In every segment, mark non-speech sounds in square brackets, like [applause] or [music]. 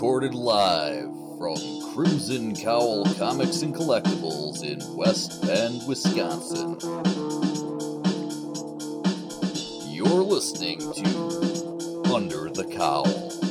recorded live from Crimson Cowl Comics and Collectibles in West Bend, Wisconsin. You're listening to Under the Cowl.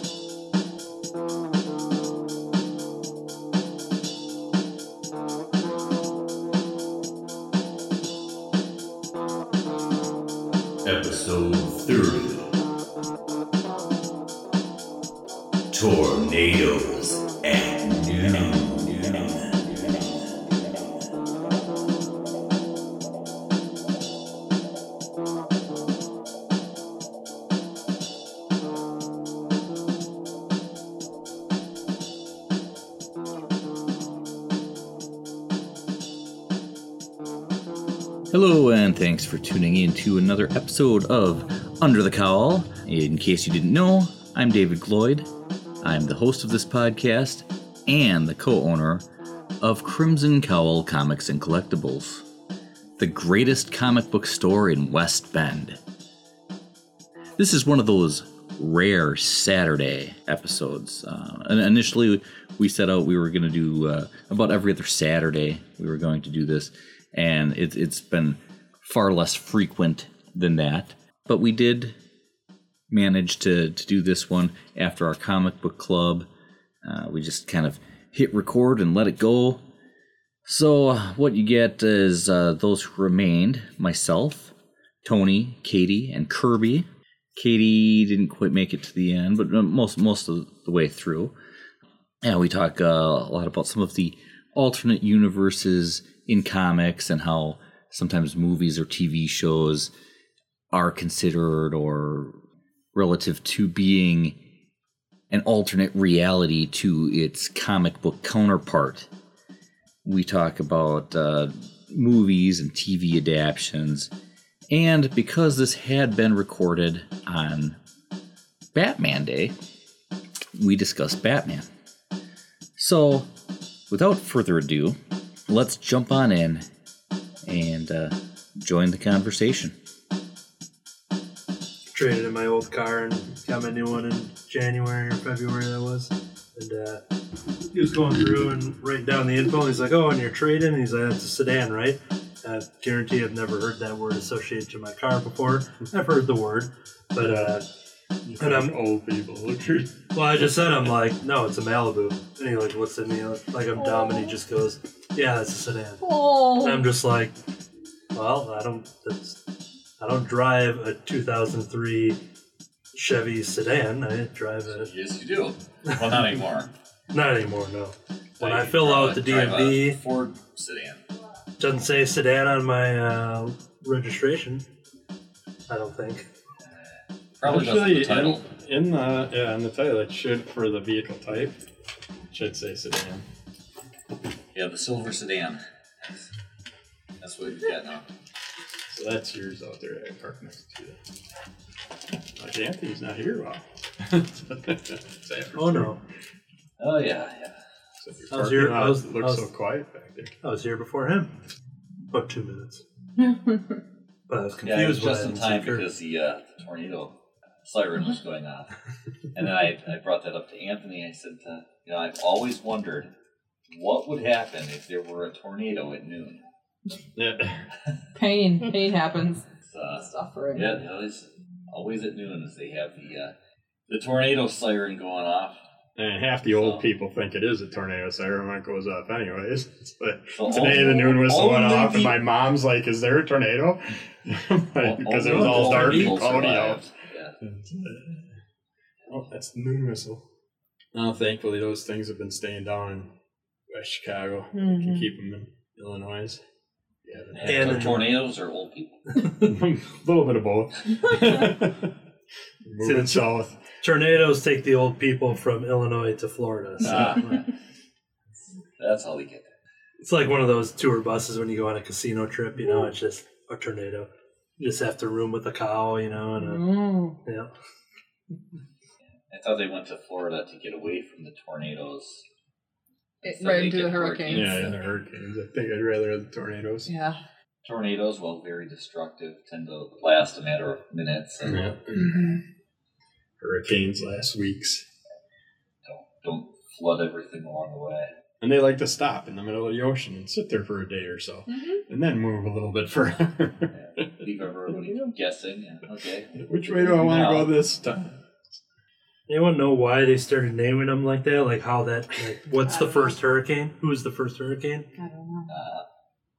For tuning in to another episode of Under the Cowl. In case you didn't know, I'm David Gloyd. I'm the host of this podcast and the co owner of Crimson Cowl Comics and Collectibles, the greatest comic book store in West Bend. This is one of those rare Saturday episodes. Uh, and initially, we set out we were going to do uh, about every other Saturday. We were going to do this, and it, it's been far less frequent than that. But we did manage to, to do this one after our comic book club. Uh, we just kind of hit record and let it go. So, what you get is uh, those who remained myself, Tony, Katie, and Kirby. Katie didn't quite make it to the end, but uh, most most of the way through. Yeah, we talk uh, a lot about some of the alternate universes in comics and how sometimes movies or TV shows are considered or relative to being an alternate reality to its comic book counterpart. We talk about uh, movies and TV adaptations. And because this had been recorded on Batman Day, we discussed Batman. So, without further ado, let's jump on in and uh, join the conversation. traded in my old car and got my new one in January or February that was. And uh, he was going through and writing down the info. And he's like, "Oh, and you're trading?" He's like, "It's a sedan, right?" I guarantee I've never heard that word associated to my car before. I've heard the word, but uh, and I'm old people. [laughs] well, I just said I'm like, no, it's a Malibu. And he like looks at me like I'm dumb, and he just goes, "Yeah, it's a sedan." And I'm just like, well, I don't. That's, I don't drive a 2003 Chevy sedan. I drive a [laughs] Yes, you do. Well, not anymore. [laughs] not anymore. No. When I fill out the a- drive a DMV, Ford sedan. doesn't say sedan on my uh, registration. I don't think. Probably doesn't Actually, the title. in, in the yeah, in the title, it should for the vehicle type it should say sedan. Yeah, the silver sedan. That's what you got now. So that's yours out there. I parked next to you. Like Anthony's not here. Wow. [laughs] Oh no, Oh yeah, yeah. So your I was parking here- I lot was- looks I was- so quiet back there. I was here before him. About two minutes. [laughs] But I was Yeah, it was confused. why I just in didn't time see Kurt. because the, uh, the tornado siren was going off, and then I, I brought that up to Anthony. I said, uh, you know, I've always wondered what would happen if there were a tornado at noon. [laughs] Pain. Pain happens. It's, uh, Suffering. yeah, always always at noon as they have the uh, the tornado siren going off. And half the old So- people think it is a tornado siren when it goes off, anyways. [laughs] It's like, So today only- the noon whistle went only off, and my mom's like, "Is there a tornado?" [laughs] Like, because it was all dark and cloudy out. Survived. Oh, that's the moon whistle. Now, thankfully, those things have been staying down in West Chicago. We can Mhm. keep them in Illinois. Yeah, And, And- so tornadoes or old people? a [laughs] [laughs] little bit of both. [laughs] Moving the- south. Tornadoes take the old people from Illinois to Florida. So Ah. That's how we get there. it's like one of those tour buses when you go on a casino trip. You know, it's just a tornado. You just have to room with a cow. You know, and a, Mm. yeah. I thought they went to Florida to get away from the tornadoes. It, So right into the get hurricanes. Yeah, and the hurricanes. I think I'd rather have the tornadoes. Yeah. Tornadoes, while very destructive, tend to last a matter of minutes. And Yeah. Mhm. Hurricanes last weeks. Don't, don't flood everything along the way. And they like to stop in the middle of the ocean and sit there for a day or so, Mhm. and then move a little bit further. Yeah. Leave everybody [laughs] guessing. And, okay. Which way do I want to No. go this time? Anyone know why they started naming them like that? Like how that? Like, what's the first hurricane? Who was the first hurricane? I don't know. Uh,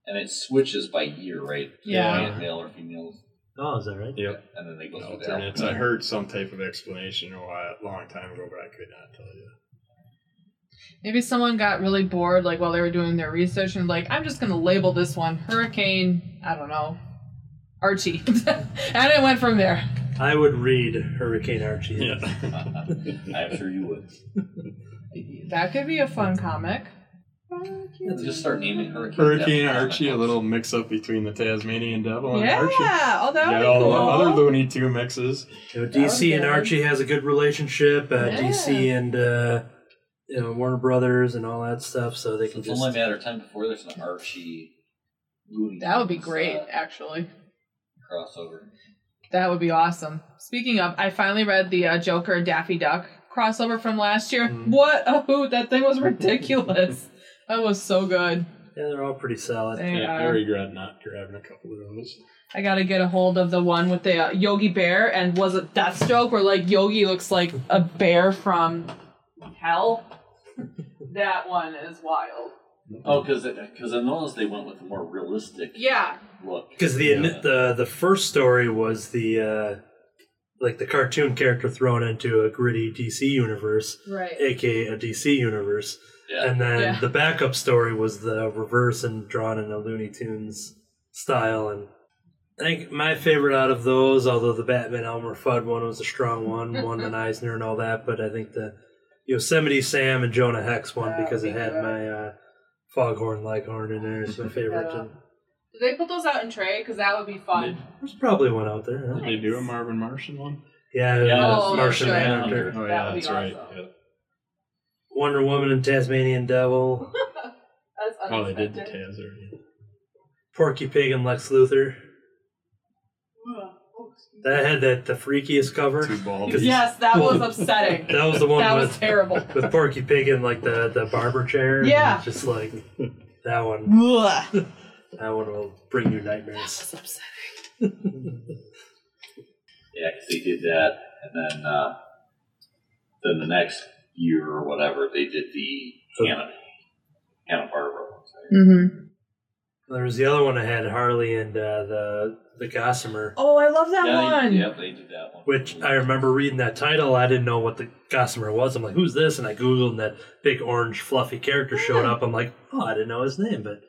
and it switches by year, right? Yeah. Male or female. Oh, is that right? Yep. And then they go through the Alternates. I heard some type of explanation a while, long time ago, but I could not tell you. Maybe someone got really bored, like while they were doing their research, and like, I'm just gonna label this one Hurricane. I don't know, Archie, [laughs] and it went from there. I would read Hurricane Archie. Yeah. [laughs] I'm sure you would. That could be a fun comic. Let's just start naming hurricanes. Hurricane after Archie, a little mix up between the Tasmanian Devil and Yeah, Archie. oh, that would be all cool. the other Looney Tune mixes. You know, DC and. Archie has a good relationship. Uh, Yeah. DC and uh, you know Warner Brothers and all that stuff, so they So can it's just. only a matter of time before there's an Archie Looney That would be Tunes, great, uh, actually. crossover. That would be awesome. Speaking of, I finally read the uh, Joker Daffy Duck crossover from last year. Mhm. What a [laughs] hoot! That thing was ridiculous. [laughs] that was so good. Yeah, they're all pretty solid. They Yeah, I are. regret not grabbing a couple of those. I gotta get a hold of the one with the uh, Yogi Bear and was it Deathstroke where like Yogi looks like a bear from hell? [laughs] that one is wild. Oh, because because I noticed they went with a more realistic Yeah. look. Because the Yeah. the the first story was the uh, like the cartoon character thrown into a gritty DC universe, Right. aka a DC universe, yeah. and then Yeah. the backup story was the reverse and drawn in a Looney Tunes style. And I think my favorite out of those, although the Batman Elmer Fudd one was a strong one, [laughs] won an Eisner and all that, but I think the Yosemite Sam and Jonah Hex one That because would it had good. my uh, Foghorn Leghorn in there. It's my favorite. Yeah. and Did they put those out in trade? Because that would be fun. There's probably one out there. huh? Did they do a Marvin Martian one? Yeah, Yeah, uh, Oh, Martian sure. Manhunter, Oh, That yeah, would be that's right. awesome. Yeah. Wonder Woman and Tasmanian Devil, [laughs] That's Oh, they did the unexpected. Taz already. Porky Pig and Lex Luthor. That had that the freakiest cover. Two balls. Yes, that was [laughs] upsetting. That was the one that was terrible. [laughs] with Porky Pig in like the the barber chair. Yeah. it's just like [laughs] that one. That one will bring you nightmares. That's upsetting. Yeah, because they did that, and then uh, then the next year or whatever, they did the Hanna Hanna Barbera ones. Right? Mm-hmm. There was the other one that had Harley and uh, the the Gossamer, Oh, I love that yeah, one. They, yeah, they did that one. which I remember reading that title. I didn't know what the Gossamer was. I'm like, who's this? And I googled, and that big orange fluffy character showed up. I'm like, oh, I didn't know his name, but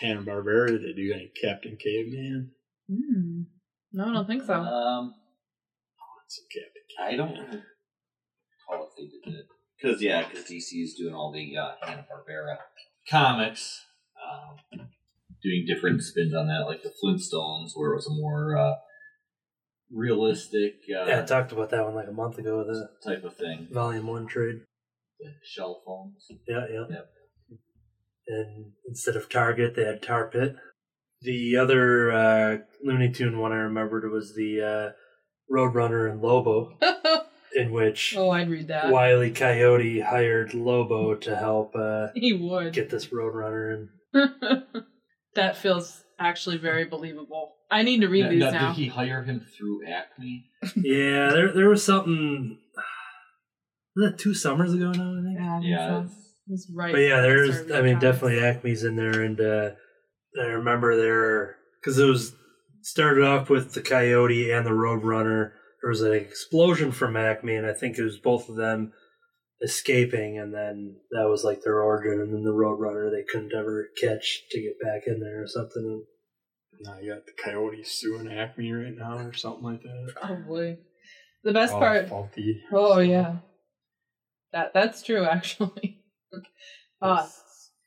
Hanna Barbera. Did they do any Captain Caveman? Hmm. No, I don't think so. Um, Some Captain I don't recall if they did it because yeah, because DC is doing all the uh, Hanna Barbera comics, um, doing different spins on that, like the Flintstones, where it was a more uh, realistic uh, yeah, I talked about that one like a month ago. The type of thing. Volume One trade. The shell phones. Yeah, yeah. Yep. And instead of Target, they had Tar Pit. The other uh, Looney Tune one I remembered was the uh, Roadrunner and Lobo, [laughs] in which oh, I'd read that. Wile E. Coyote hired Lobo to help uh, [laughs] He would. get this Roadrunner. And [laughs] that feels actually very believable. I need to read Now- these now, now. Did he hire him through Acme? yeah, there there was something. [sighs] Was that two summers ago now? I think. Yeah, I think Yeah, so. it's- right. But yeah, there's. I mean, comics. definitely Acme's in there, and uh, I remember there because it was started off with the Coyote and the Roadrunner. There was an explosion from Acme, and I think it was both of them escaping, and then that was like their origin. And then the Roadrunner they couldn't ever catch to get back in there or something. Now you got the Coyotes suing Acme right now or something like that. Probably. The best All part. faulty. Oh yeah. That that's true [laughs] actually. uh,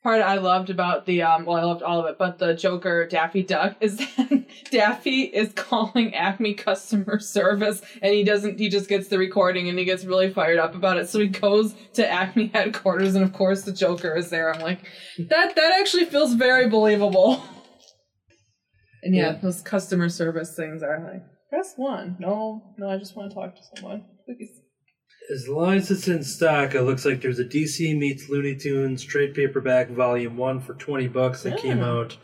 part I loved about the um well I loved all of it, but the Joker Daffy Duck is [laughs] that Daffy is calling Acme customer [laughs] service and he doesn't he just gets the recording and he gets really fired up about it. So he goes to Acme headquarters and of course the Joker is there. I'm like, that that actually feels very believable. [laughs] And yeah, Yeah. those customer service things are like, press one. No, no, I just want to talk to someone. Please. As long as it's in stock, it looks like there's a DC meets Looney Tunes trade paperback volume one for twenty bucks that came out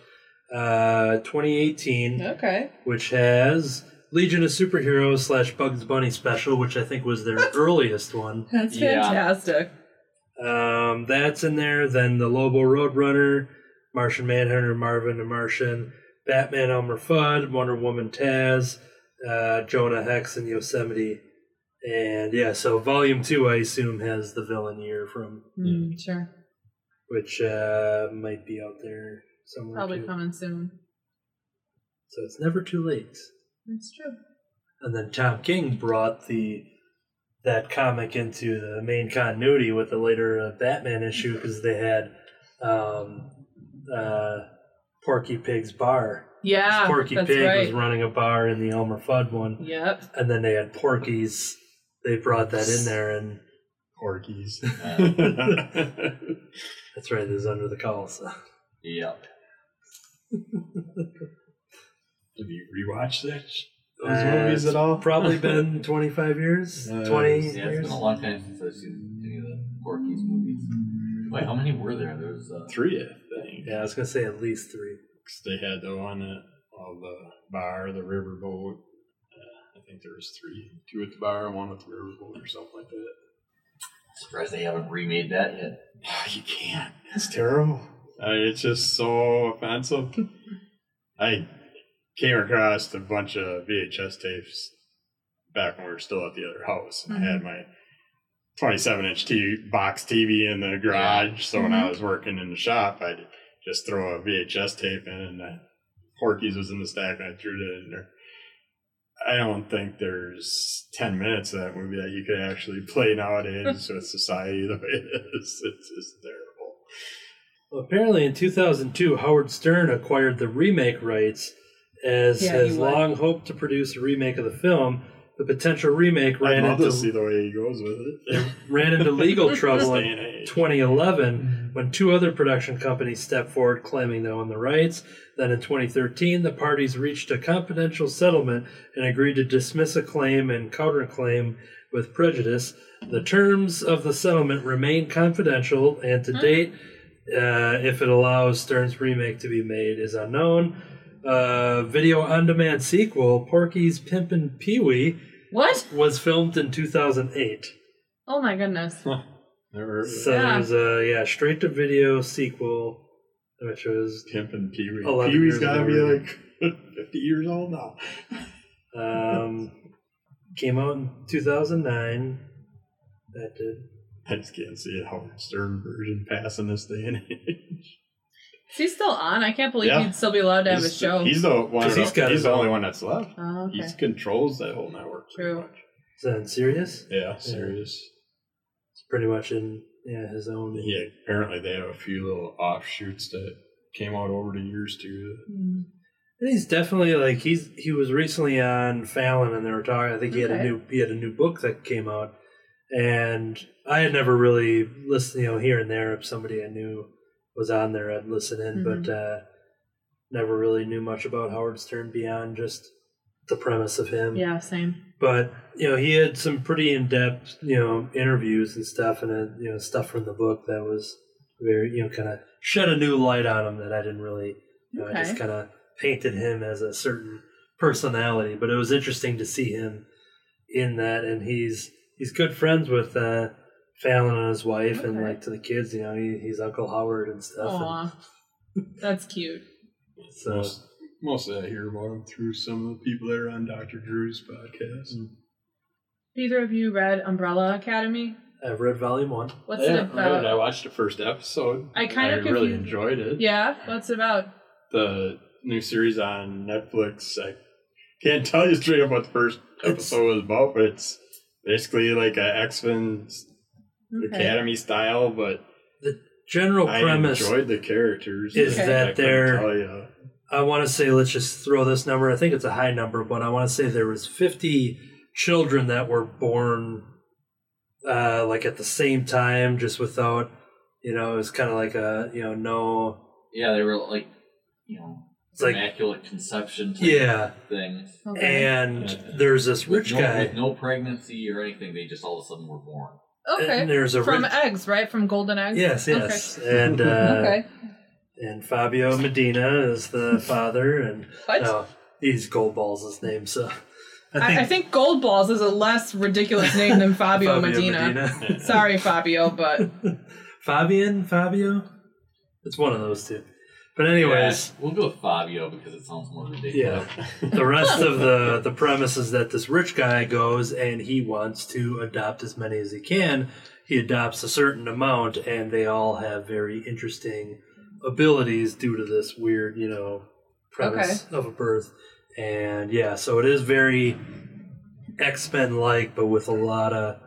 uh 2018, Okay. which has Legion of Superheroes slash Bugs Bunny special, which I think was their earliest one. That's Yeah. fantastic. Um, that's in there. Then the Lobo Roadrunner, Martian Manhunter, Marvin the Martian, Batman Elmer Fudd, Wonder Woman Taz, uh, Jonah Hex, and Yosemite. And yeah, so Volume Two, I assume, has the villain year from Mm, sure. which uh, might be out there somewhere. Probably too. coming soon. So it's never too late. That's true. And then Tom King brought the that comic into the main continuity with the later uh, Batman issue because they had um, uh, Porky Pig's bar. Yeah. Porky that's Pig right. was running a bar in the Elmer Fudd one, Yep. and then they had Porky's. They brought that in there, and Porkies. [laughs] that's right. It was under the call. So Yep. [laughs] Have you rewatched that? Those Uh, movies at all? probably [laughs] been twenty five years, Uh, twenty Yeah, it's years. been a long time since I've seen any of the Porky's movies. Wait, how many were there? There was uh, Three, I think. Yeah, I was gonna say at least three. 'Cause they had the one at well, the bar, the riverboat. I think there was three. Two at the bar, one at the riverboat, or something like that. surprised they haven't remade that yet. you can't. It's terrible. Uh, it's just so offensive. I came across a bunch of VHS tapes back when we were still at the other house. I had my 27 inch TV, box TV in the garage, so when I was working in the shop, I'd just throw a VHS tape in, and uh, Porky's was in the stack, and I threw it in there. I don't think there's 10 minutes of that movie that you could actually play nowadays [laughs] with society the way it is. It's just terrible. Well, apparently in 2002, Howard Stern acquired the remake rights, as Yeah, has long hoped to produce a remake of the film. The potential remake I'd ran love to see into the way he goes with it. ran into legal trouble day in and age. 2011 when two other production companies stepped forward claiming they own the rights. Then in 2013, the parties reached a confidential settlement and agreed to dismiss a claim and counterclaim with prejudice. The terms of the settlement remain confidential, and to date, uh, if it allows Stern's remake to be made, is unknown. Uh, video on demand sequel, Porky's Pimpin' Pee Wee, What? was filmed in 2008. Oh my goodness. Never heard of So it. Yeah. there's a yeah straight to video sequel, which was Pimpin' Pee Wee. Pee Wee's got to be ago. like [laughs] 50 years old now. um, came out in 2009. That did. I just can't see a Howard Stern version passing this day and age. Is he still on? I can't believe Yeah. he'd still be allowed to have a he's, show. He's the one. 'Cause he's got he's his the own- only one that's left. oh, okay. He controls that whole network. pretty True. much. Is that Sirius? Yeah, Sirius. It's pretty much in yeah his own. Yeah, apparently they have a few little offshoots that came out over the years too. Mm. And he's definitely like he's he was recently on Fallon and they were talking. I think he had a Okay. new he had a new book that came out, and I had never really listened. You know, here and there, if somebody I knew was on there, I'd listen in, Mhm. but uh, never really knew much about Howard Stern beyond just the premise of him. Yeah, same. But you know, he had some pretty in depth you know interviews and stuff, and uh, you know stuff from the book that was very you know kind of shed a new light on him that I didn't really. You know, I just kind of painted him as a certain personality, but it was interesting to see him in that, and he's he's good friends with uh, Fallon and his wife, and like to the kids, you know, he, he's Uncle Howard and stuff. and That's cute. so Most, mostly I hear about him through some of the people that are on Dr. Drew's podcast. Mm. Either of you read Umbrella Academy? I've read Volume One. What's yeah, it about? I watched the first episode. I kind of I really confused- enjoyed it. Yeah, what's it about? The new series on Netflix. I can't tell you straight up what the first It's- episode was about, but it's basically like a X Men Okay. Academy style. But The general I premise enjoyed the characters. is Okay. that I they're tell ya. I want to say let's just throw this number. I think it's a high number, but I want to say there was 50 children that were born uh, like at the same time, just without, you know, it was kind of like a, you know, no. Yeah, they were like, you know, It's like immaculate conception type yeah, thing. Okay. and there's this With rich no, guy. with no pregnancy or anything. They just all of a sudden were born. Okay. and there's a From rich, eggs, right? From golden eggs. yes, Okay. yes, and uh, [laughs] okay. and Fabio Medina is the [laughs] father, and What? no, he's Gold Balls his name. So I I, I think Gold Balls is a less ridiculous name than Fabio, Medina. Sorry, Fabio, but [laughs] Fabian, Fabio. It's one of those two. But anyways, Yeah, we'll go with Fabio because it sounds more ridiculous. yeah. [laughs] the rest of the the premise is that this rich guy goes and he wants to adopt as many as he can. He adopts a certain amount, and they all have very interesting abilities due to this weird, you know, premise of a birth. And yeah, so it is very X Men like, but with a lot of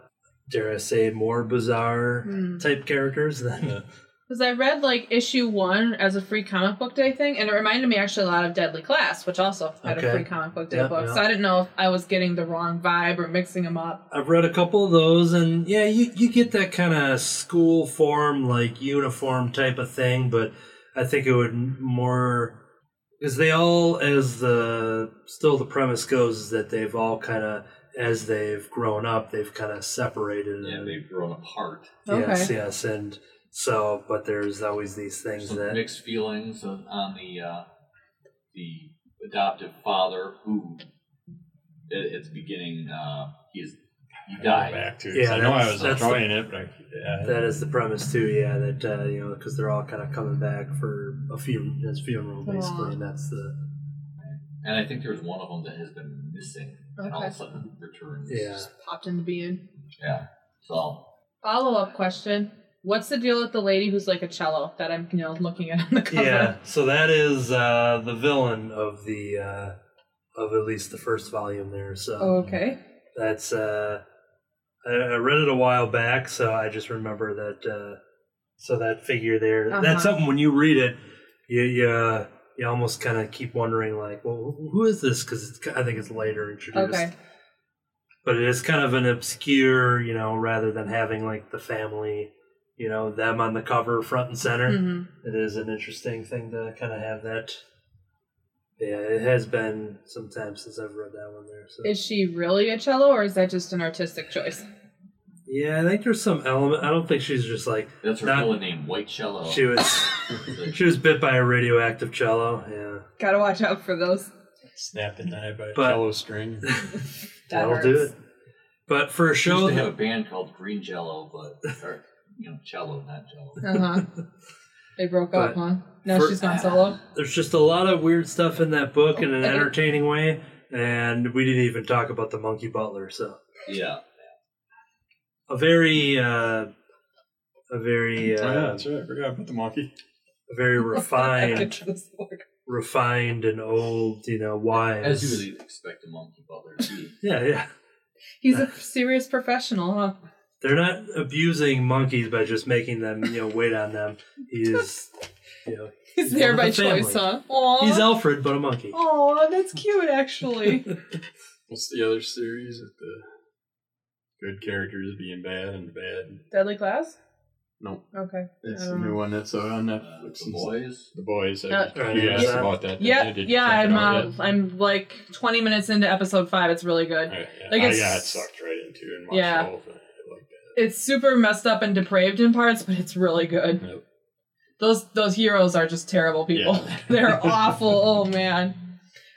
dare I say more bizarre Hmm. type characters than [laughs] because I read like issue one as a free comic book day thing, and it reminded me actually a lot of Deadly Class, which also had Okay. a free comic book day Yeah, book. yeah. So I didn't know if I was getting the wrong vibe or mixing them up. I've read a couple of those, and yeah, you, you get that kind of school form, like uniform type of thing, but I think it would more because they all, as the still the premise goes, is that they've all kind of as they've grown up, they've kind of separated. Yeah, and, they've grown apart. yes, Okay. yes, and so, but there's always these things Some that mixed feelings on on the uh, the adoptive father who, at, at the beginning, uh, he's he died. Back to it. Yeah, 'cause I know I was that's the- enjoying it, but I, yeah, that is the premise too. Yeah, that uh, you know because they're all kind of coming back for a funeral, his funeral basically, Aw. and that's the And I think there's one of them that has been missing and all of a sudden returns. yeah. Popped into being. Yeah. So Follow up question: What's the deal with the lady who's like a cello that I'm you know looking at on the cover? Yeah, so that is uh, the villain of the uh, of at least the first volume there. So Okay. that's uh, I, I read it a while back, so I just remember that. Uh, so that figure there, Uh-huh. that's something when you read it, you you, uh, you almost kind of keep wondering like, well, who is this? Because I think it's later introduced. Okay. But it is kind of an obscure, you know, rather than having like the family, you know, them on the cover front and center hmm it is an interesting thing to kind of have that. Yeah, it has been some time since I've read that one there. So Is she really a cello, or is that just an artistic choice? yeah, I think there's some element. I don't think she's just like that's her Not- name, White Cello. she was. [laughs] she was bit by a radioactive cello. Yeah, Gotta watch out for those. snapped in the eye by a But- cello string. [laughs] That that'll do it. But for a She show used to have a band called Green Jello, but or, you know, cello, not jello. Uh huh. [laughs] They broke up, But huh? Now for- she's gone solo. there's just a lot of weird stuff in that book in an Okay. entertaining way, and we didn't even talk about the monkey butler. So Yeah. a very, uh, a very, oh, [laughs] yeah, uh, that's right. I forgot about the monkey. a very [laughs] refined. After this book. refined and old, you know, wise. As you would expect a monkey butler to be. Yeah, yeah. He's a serious professional, huh? They're not abusing monkeys by just making them, you know, wait on them. He's, you know, [laughs] He's He's there by of the choice, huh? Aww. he's Alfred, but a monkey. Oh, that's cute, actually. [laughs] What's the other series with the good characters being bad and bad? Deadly Class? No, Okay. that's I the new one that's on Uh, Netflix. the boys. The boys. I- Uh, Alright, you yeah. asked about that. Yeah, yeah, I'm out uh. I'm like 20 minutes into episode 5. It's really good. Alright, yeah. like I it's- got sucked right into it and watched Yeah. the whole thing. I like that. It's super messed up and depraved in parts, but it's really good. Yep. Those those heroes are just terrible people. Yeah. [laughs] They're awful. Oh man.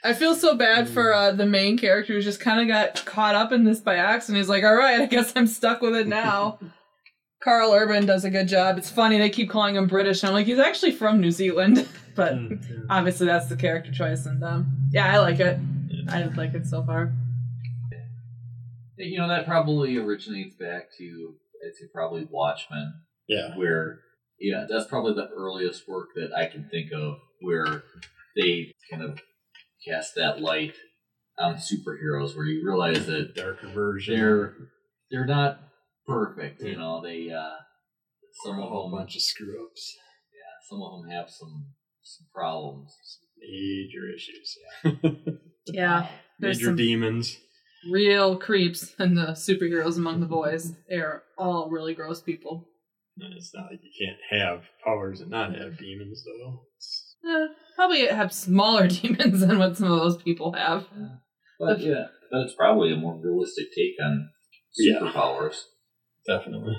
I feel so bad for uh, the main character who just kind of got caught up in this by accident. He's like, "All right, I guess I'm stuck with it now." [laughs] Karl Urban does a good job. It's funny they keep calling him British. and I'm like, he's actually from New Zealand, [laughs] but Mm, obviously that's the character choice. And um, yeah, I like it. I like it so far. You know, that probably originates back to, I'd say, probably Watchmen, Yeah. where, yeah, that's probably the earliest work that I can think of where they kind of cast that light on superheroes, where you realize that Darker version. they're they're not perfect. You know, they uh, some a of whole them, bunch of screw ups. yeah, some of them have some some problems. Some Major issues. Yeah, [laughs] there's Major some demons. Real creeps and the superheroes among the boys. They're all really gross people. And it's not like you can't have powers and not have demons, though. It's Eh, probably have smaller [laughs] demons than what some of those people have. But yeah, but it's probably a more realistic take on Yeah. superpowers. Definitely.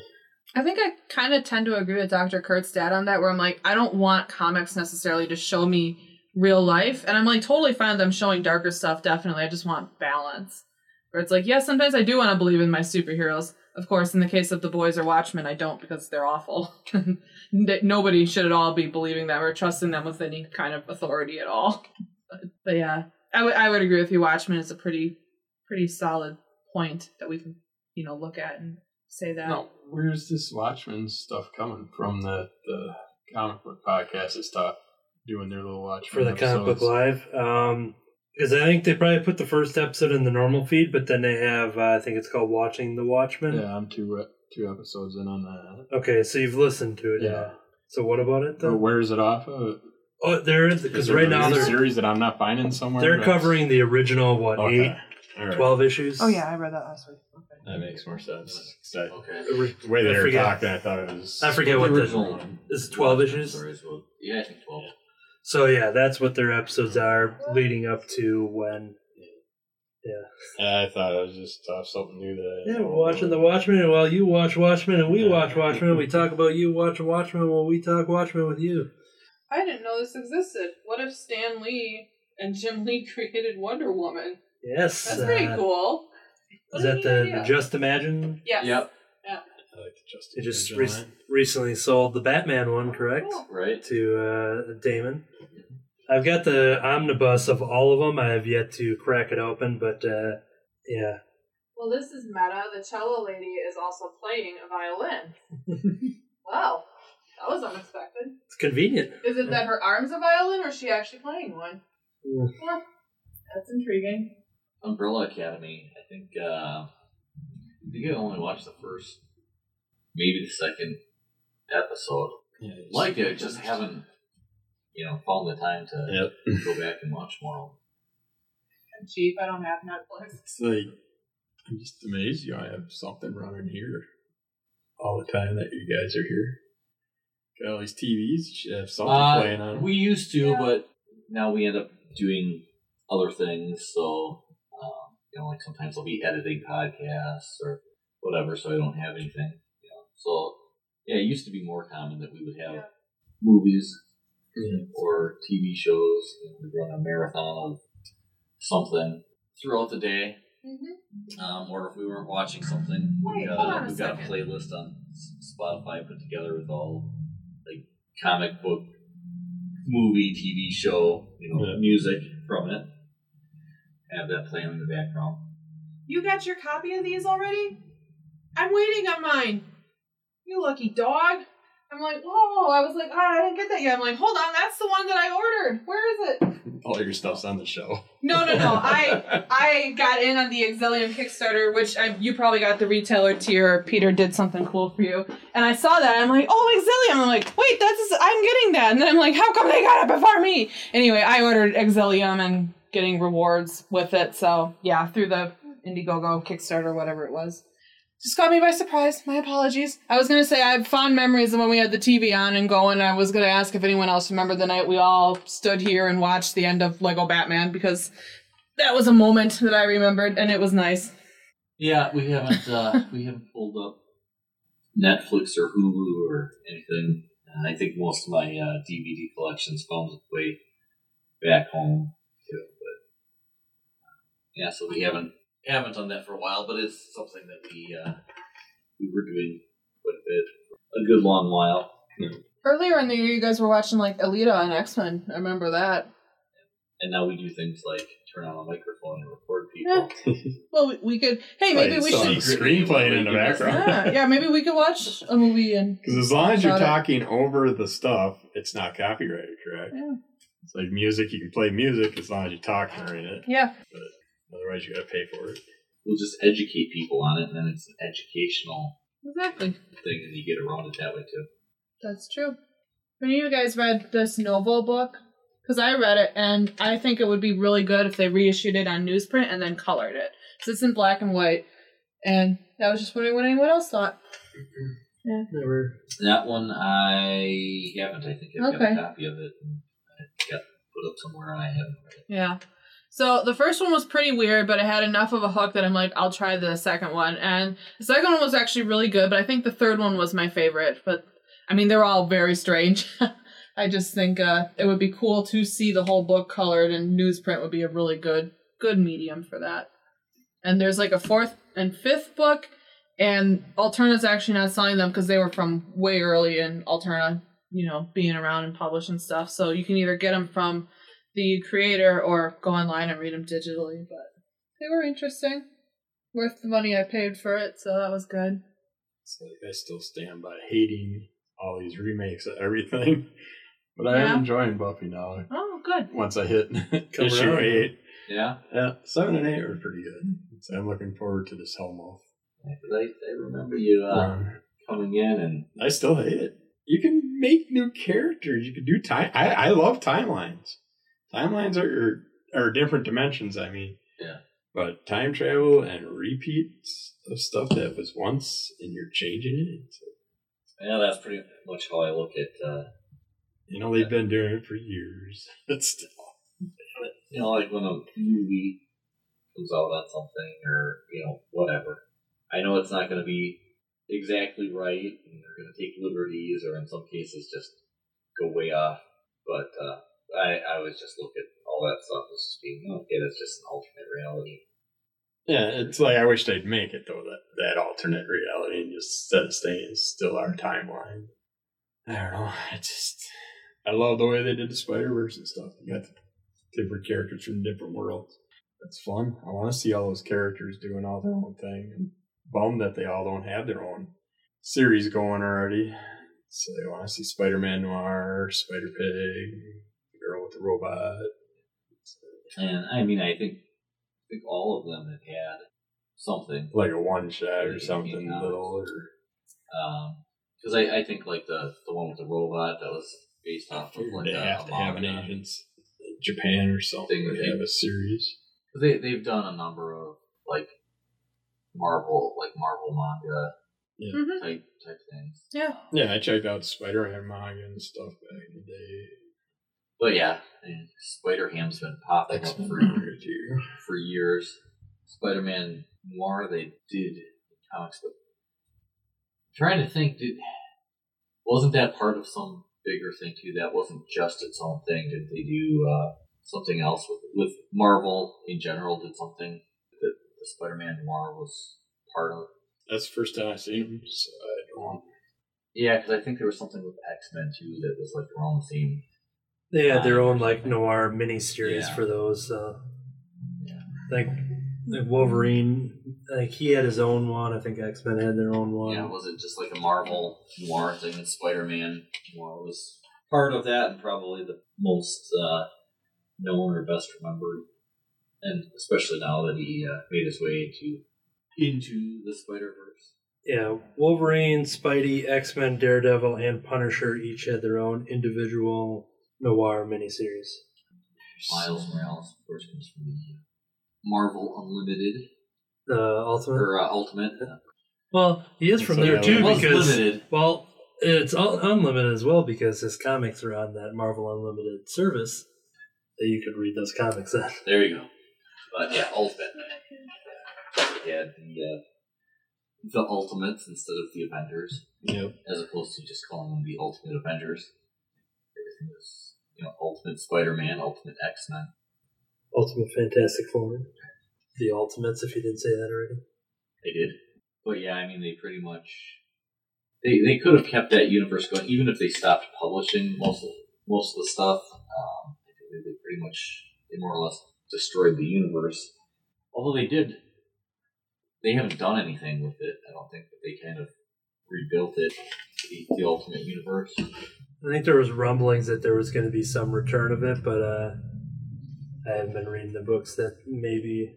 I think I kind of tend to agree with Dr. Kurt's dad on that, where I'm like, I don't want comics necessarily to show me real life. And I'm like, totally fine with them showing darker stuff, definitely. I just want balance. Where it's like, yes, sometimes I do want to believe in my superheroes. Of course, in the case of the boys or Watchmen, I don't because they're awful. [laughs] Nobody should at all be believing them or trusting them with any kind of authority at all. But, but yeah, I would I would agree with you. Watchmen is a pretty pretty solid point that we can you know look at and say that. No, where's this Watchmen stuff coming from? That the comic book podcast is top doing their little Watchmen for the comic book live. Um, because I think they probably put the first episode in the normal feed, but then they have uh, I think it's called Watching the Watchmen. Yeah, I'm two e- two episodes in on that. Okay, so you've listened to it. Yeah. Yeah. So what about it But though? where is it off of? Oh, there is Is because right a now new they're series that I'm not finding somewhere. they're covering the original what Okay. eight, All right. 12 issues. Oh yeah, I read that last week. Okay. That makes more sense. I- Okay. The way they I were forget. talking, I thought it was. I forget what the the original is twelve issues. stories Yeah, I think twelve. So yeah, that's what their episodes are leading up to when. Yeah. I thought it was just uh, something new that. I Yeah, we're watching the Watchmen, and while you watch Watchmen and we watch Watchmen, we talk about you watching Watchmen while we talk Watchmen with you. I didn't know this existed. What if Stan Lee and Jim Lee [laughs] created Wonder Woman? Yes, That's pretty uh, cool. What Is that the, idea. the Just Imagine? Yes. Yep. I like the Justice They just re- recently sold the Batman one, correct? Right. To uh, Damon. I've got the omnibus of all of them. I have yet to crack it open, but uh, yeah. Well, this is meta. The cello lady is also playing a violin. [laughs] wow, that was unexpected. It's convenient. Is it that her arm's a violin, or is she actually playing one? Yeah, that's intriguing. Umbrella Academy. I think. Uh, I think I only watched the first, maybe the second episode. Yeah, Like it, just haven't, you know, found the time to Yep. go back and watch more. I'm cheap. I don't have Netflix. It's like I'm just amazed you don't have something running here all the time that you guys are here. Got all these TVs, you should have something Uh, playing on. we used to, Yeah. but now we end up doing other things. So, um, you know, like sometimes I'll be editing podcasts or whatever, so I don't have anything. You know, so yeah, it used to be more common that we would have Yeah. movies Yeah. or TV shows. You know, we'd run a marathon of something throughout the day. Mm-hmm. Um, or if we weren't watching something, Wait, we've got, a, on a we've got a playlist on Spotify put together with all like comic book, movie, TV show, you know, Yeah. music from it. Have that playing in the background. You got your copy of these already? I'm waiting on mine. You lucky dog. I'm like, whoa. I was like, oh, I didn't get that yet. I'm like, hold on, that's the one that I ordered. Where is it? all your stuff's on the show. No, no, no. [laughs] I I got in on the Exilium Kickstarter, which I, you probably got the retailer tier. Peter did something cool for you, and I saw that. I'm like, oh, Exilium. I'm like, wait, that's I'm getting that, and then I'm like, how come they got it before me? Anyway, I ordered Exilium and getting rewards with it. So yeah, through the Indiegogo Kickstarter, whatever it was. Just caught me by surprise. My apologies. I was gonna say I have fond memories of when we had the TV on and going. I was gonna ask if anyone else remembered the night we all stood here and watched the end of Lego Batman because that was a moment that I remembered and it was nice. Yeah, we haven't uh, we haven't pulled up Netflix or Hulu or anything. Uh, I think most of my uh, DVD collections found its way back home too. But yeah, so we haven't haven't done that for a while, but it's something that we uh, we were doing quite a bit a good long while. Earlier in the year, you guys were watching like Alita and X Men. I remember that. And now we do things like turn on a microphone and record people. [laughs] Well, we, we could. Hey, maybe we so- should. Screen playing in the background. Yeah, yeah, maybe we could watch a movie and. [laughs] Because as long as you're Got it. talking over the stuff, it's not copyrighted, correct? Yeah. It's like music, you can play music as long as you're talking during it. Yeah. Otherwise, you got to pay for it. We'll just educate people on it, and then it's an educational Exactly. thing, and you get around it that way too. That's true. Have any of you guys read this Novo book? Because I read it, and I think it would be really good if they reissued it on newsprint and then colored it. Because it's in black and white. And I was just wondering what anyone else thought. [clears throat] Yeah. Never. That one I haven't. I think I've got a copy of it. put up somewhere, and I haven't read it. Yeah. So the first one was pretty weird, but it had enough of a hook that I'm like, I'll try the second one. And the second one was actually really good, but I think the third one was my favorite. But I mean, they're all very strange. [laughs] I just think uh, it would be cool to see the whole book colored, and newsprint would be a really good good medium for that. And there's like a fourth and fifth book, and Alterna's actually not selling them because they were from way early in Alterna, you know, being around and publishing stuff. So you can either get them from the creator or go online and read them digitally. But they were interesting, worth the money I paid for it, so that was good. It's like I still stand by hating all these remakes of everything. [laughs] But I am enjoying Buffy now. Oh, good. Once I hit [laughs] Come issue eight. Yeah, Yeah, seven and eight are pretty good. So I'm looking forward to this Hellmouth. Yeah, 'cause I, I remember you uh, run. coming in and I still hate it. You can make new characters. You can do time. I, I love timelines. Timelines are, are different dimensions. I mean, Yeah. But time travel and repeats of stuff that was once, and you're changing it. Yeah, that's pretty much how I look at uh, you know, they've been doing it for years. [laughs] It's still. you know, like when a movie comes out on something or, you know, whatever. I know it's not going to be exactly right and they're going to take liberties or in some cases just go way off. But uh, I, I always just look at all that stuff as just being, oh, okay, that's just an alternate reality. Yeah, it's like I wish they'd make it though that that alternate reality and just of staying still our timeline. I don't know. I just I love the way they did the Spider Verse and stuff. You got different characters from different worlds. That's fun. I want to see all those characters doing all their own thing. I'm bummed that they all don't have their own series going already. So I want to see Spider Man Noir, Spider Pig, with the robot. And I mean, I think, I think all of them have had something. Like a one shot or something yeah. little or Because I, I think like the, the one with the robot that was based off of like they a, have a to have an manga. agents Japan or something They have a series. They they've done a number of like Marvel like Marvel manga hmm type type things. Yeah. Yeah, I checked out Spider Man manga and stuff back in the day. But yeah, and Spider Ham's been popping up for for years. Spider Man Noir they did comics, but I'm trying to think, did wasn't that part of some bigger thing too? That wasn't just its own thing. Did they do uh, something else with with Marvel in general? Did something that the Spider Man Noir was part of? That's the first time I've seen them, so I don't. Yeah, because I think there was something with X Men too that was like their own theme. They had their own like noir miniseries Yeah. for those. Uh, Yeah. Like, like Wolverine, like he had his own one. I think X Men had their own one. Yeah, was it just like a Marvel noir thing? And Spider Man noir was part of that, and probably the most uh, known or best remembered. And especially now that he uh, made his way into into the Spider Verse. Yeah, Wolverine, Spidey, X Men, Daredevil, and Punisher each had their own individual noir miniseries. Miles Morales, of course, comes from the Marvel Unlimited Uh, Ultimate. or uh, Ultimate. Well, he is from So, there yeah, too because limited. well, it's un- unlimited as well because his comics are on that Marvel Unlimited service that you could read those comics at. There you go. But yeah, Ultimate. He had the uh, the Ultimates instead of the Avengers. Yep. as opposed to just calling them the Ultimate Avengers. Everything was, you know, Ultimate Spider-Man, Ultimate X-Men. Ultimate Fantastic Four. The Ultimates, if you didn't say that already. They did, but yeah, I mean, they pretty much they they could have kept that universe going, even if they stopped publishing most of most of the stuff. Um, they, they pretty much they more or less destroyed the universe. Although they did, they haven't done anything with it. I don't think, but they kind of rebuilt it, the, the Ultimate Universe. I think there was rumblings that there was going to be some return of it, but uh, I haven't been reading the books that maybe.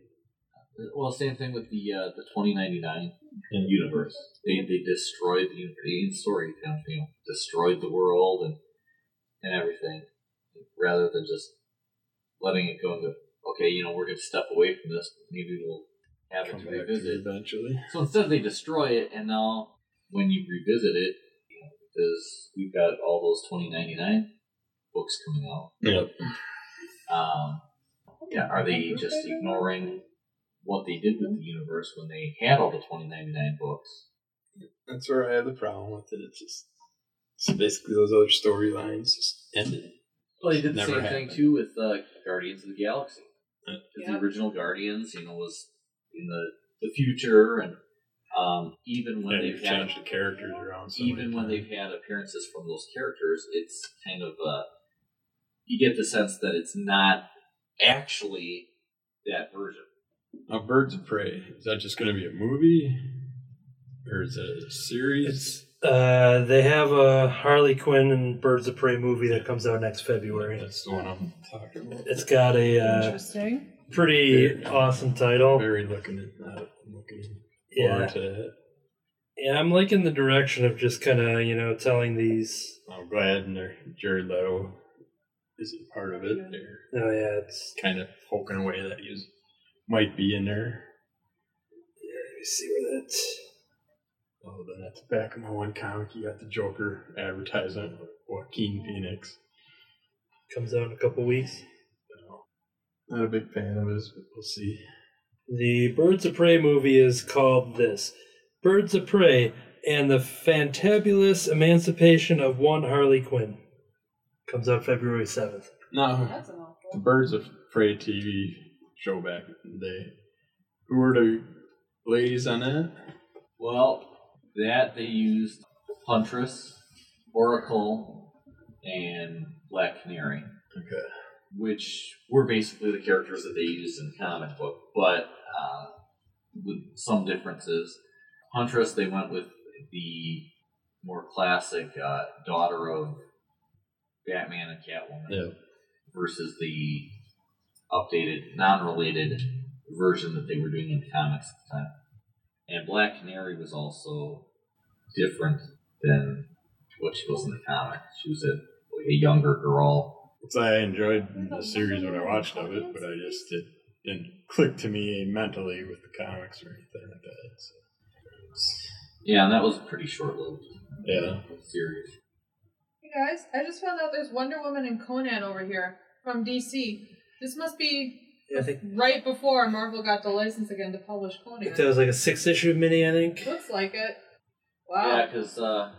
Well, same thing with the uh, the twenty ninety nine universe. They they destroyed the universe. In story, kind of, you know, destroyed the world and and everything, rather than just letting it go and go. Okay, you know, we're going to step away from this. Maybe we'll have Come it back to to revisit. eventually. So instead, they destroy it, and now when you revisit it, you know, because we've got all those twenty ninety nine books coming out. Yep. Um, yeah, are they just ignoring what they did with the universe when they had all the 2099 books? That's where I have the problem with it. It's just so basically those other storylines just ended. Well, they did the Never same happened. thing too with uh, Guardians of the Galaxy. Yeah. 'Cause Yeah. The original Guardians, you know, was in the, the future, and um, even when Yeah, they've had changed the characters around. So even when times. they've had appearances from those characters, it's kind of uh, you get the sense that it's not actually that version. Now, Birds of Prey is that just going to be a movie, or is it a series? Uh, they have a Harley Quinn and Birds of Prey movie that comes out next February. That's the one I'm talking about. It's got a uh, Interesting. pretty awesome title. Very looking at that. I'm looking Yeah, to that. yeah, I'm liking the direction of just kind of you know telling these. Oh, I'm glad and they're- Jared Leto isn't part of it. They're Oh yeah, it's kind of poking away that he might be in there. Yeah, let me see where that's. Oh, then at the back of my one comic, you got the Joker advertisement with Joaquin Phoenix. Comes out in a couple weeks. Not a big fan of his, but we'll see. The Birds of Prey movie is called this Birds of Prey and the Fantabulous Emancipation of One Harley Quinn. Comes out February 7th. No, That's an the awful. Birds of Prey TV show back in the day. Who were the ladies on that? Well, that they used Huntress, Oracle, and Black Canary. Okay. Which were basically the characters that they used in the comic book, but uh, with some differences. Huntress, they went with the more classic uh, daughter of Batman and Catwoman Yeah. versus the updated, non-related version that they were doing in the comics at the time. And Black Canary was also different than what she was in the comic. She was a, like a younger girl It's I enjoyed the series when I watched of it, but I just it didn't click to me mentally with the comics or anything like that. So, Yeah, and that was a pretty short-lived yeah. series. Hey guys, I just found out there's Wonder Woman and Conan over here from DC. This must be Yeah, I think, right before Marvel got the license again to publish Conan. think that was like a six issue mini, I think. Looks like it. Wow. Yeah, because uh,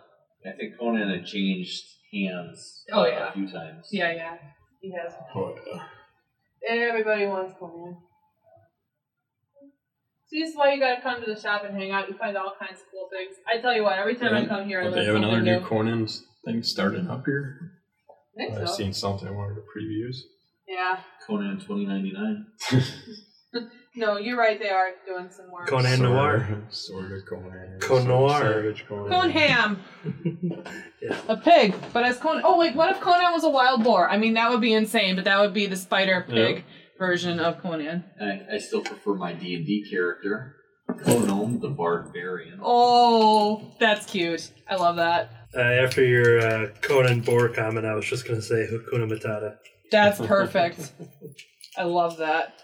I think Conan had changed hands Oh, yeah. a few times. Yeah, yeah. He has. Oh, yeah. Everybody wants Conan. See, this is why you gotta come to the shop and hang out. You find all kinds of cool things. I tell you what, every time I come here, I they have another new. new Conan thing starting up here? I think I've so. seen something in one of the previews. Yeah. Conan 2099. [laughs] [laughs] No, you're right. They are doing some work. Conan Sort- Noir. Sort of Conan. Con sort of Noir. Savage Conan. Conan Ham. [laughs] yeah. A pig, but as Conan. Oh wait, what if Conan was a wild boar? I mean, that would be insane. But that would be the spider pig version of Conan. I, I still prefer my D&D character, Conan the Barbarian. Oh, that's cute. I love that. Uh, after your uh, Conan Boar comment, I was just going to say Hakuna Matata. That's perfect. I love that.